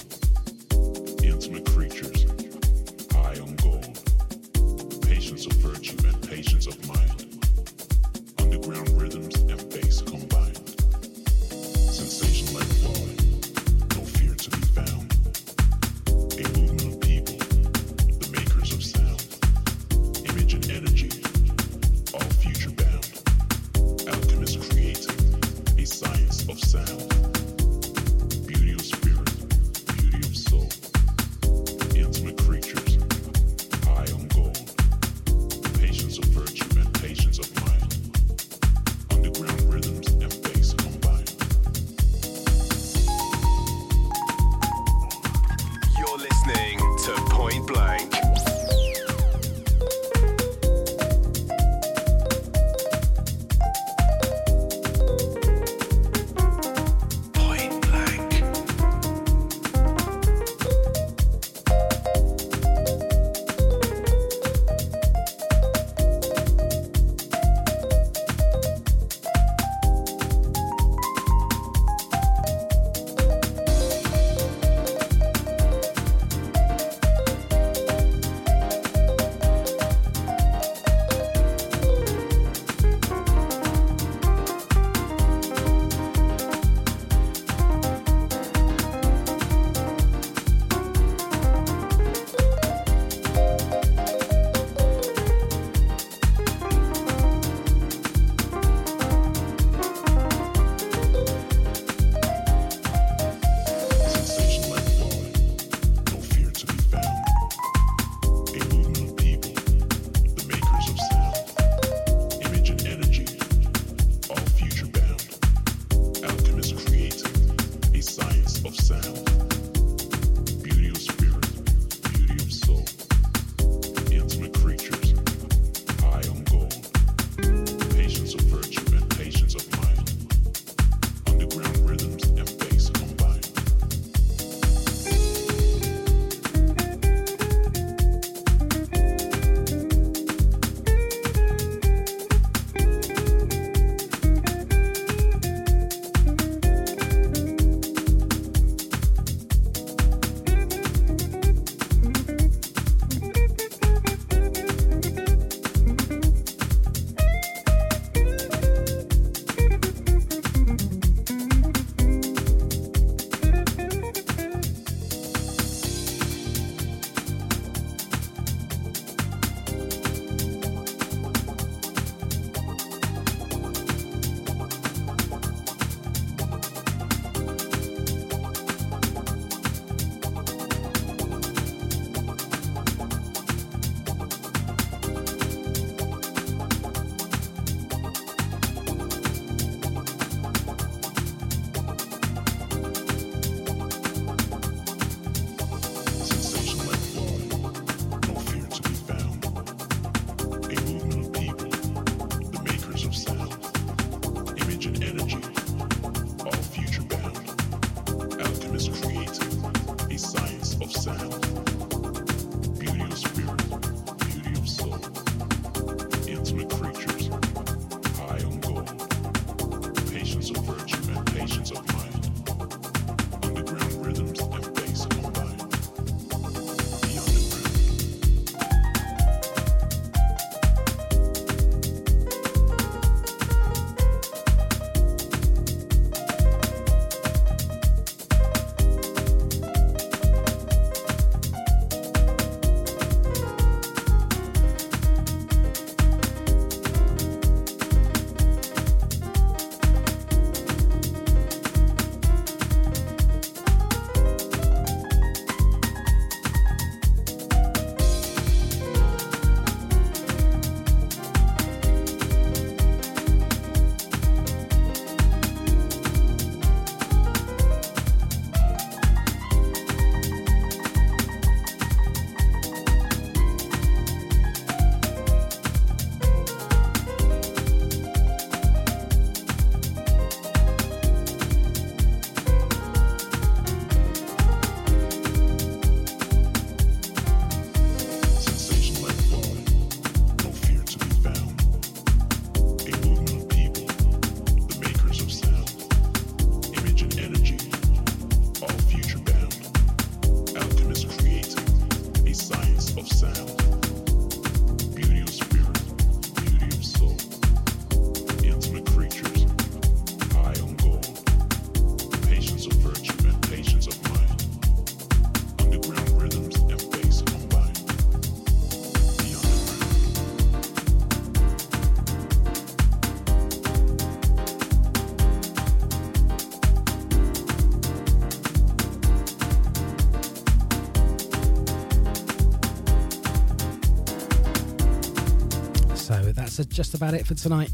Just about it for tonight.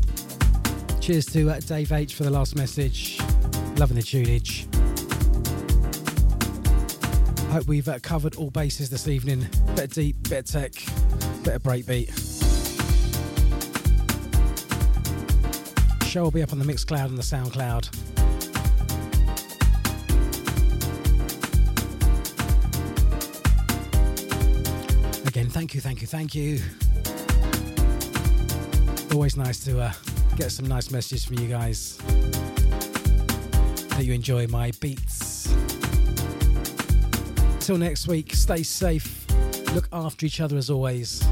Cheers to uh, Dave H for the last message. Loving the tunage. Hope we've uh, covered all bases this evening. Bit deep, bit tech, bit of breakbeat. Show will be up on the Mixcloud and the Soundcloud. Again, thank you, thank you, thank you. Always nice to uh, get some nice messages from you guys. That you enjoy my beats. Till next week, stay safe. Look after each other as always.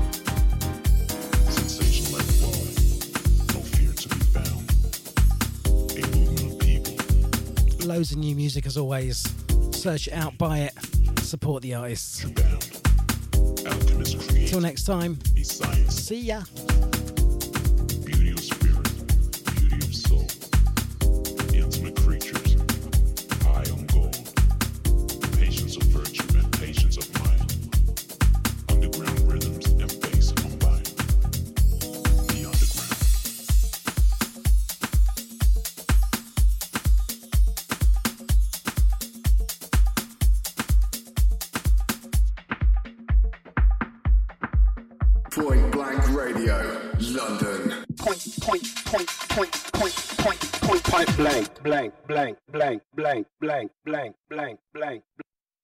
Loads of new music as always. Search it out, buy it, support the artists. Till next time, see ya.